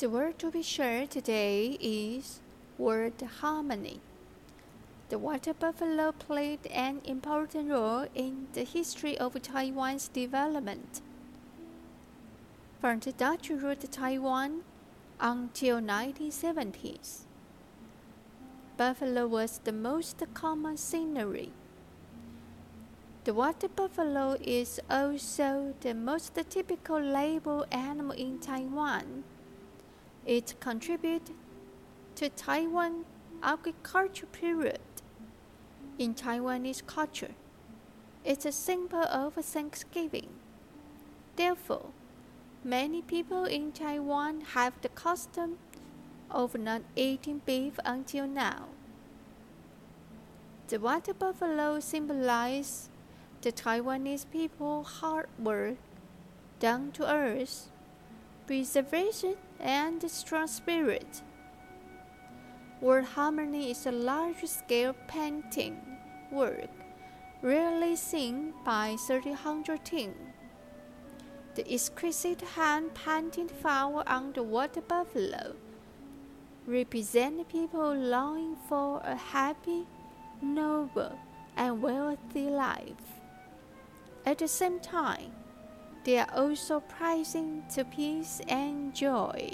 The word to be shared today is word harmony. The water buffalo played an important role in the history of Taiwan's development. From the Dutch ruled Taiwan until 1970s, buffalo was the most common scenery. The water buffalo is also the most typical label animal in Taiwan. It contributed to Taiwan agriculture period. In Taiwanese culture, it's a symbol of Thanksgiving. Therefore, many people in Taiwan have the custom of not eating beef until now. The water buffalo symbolizes the Taiwanese people hard work, down to earth, preservation, and strong spirit. Word harmony is a large scale painting work rarely seen by 3000 team. The exquisite hand painted flower on the water buffalo represent people longing for a happy, noble, and wealthy life. At the same time, they are also praising to peace and joy.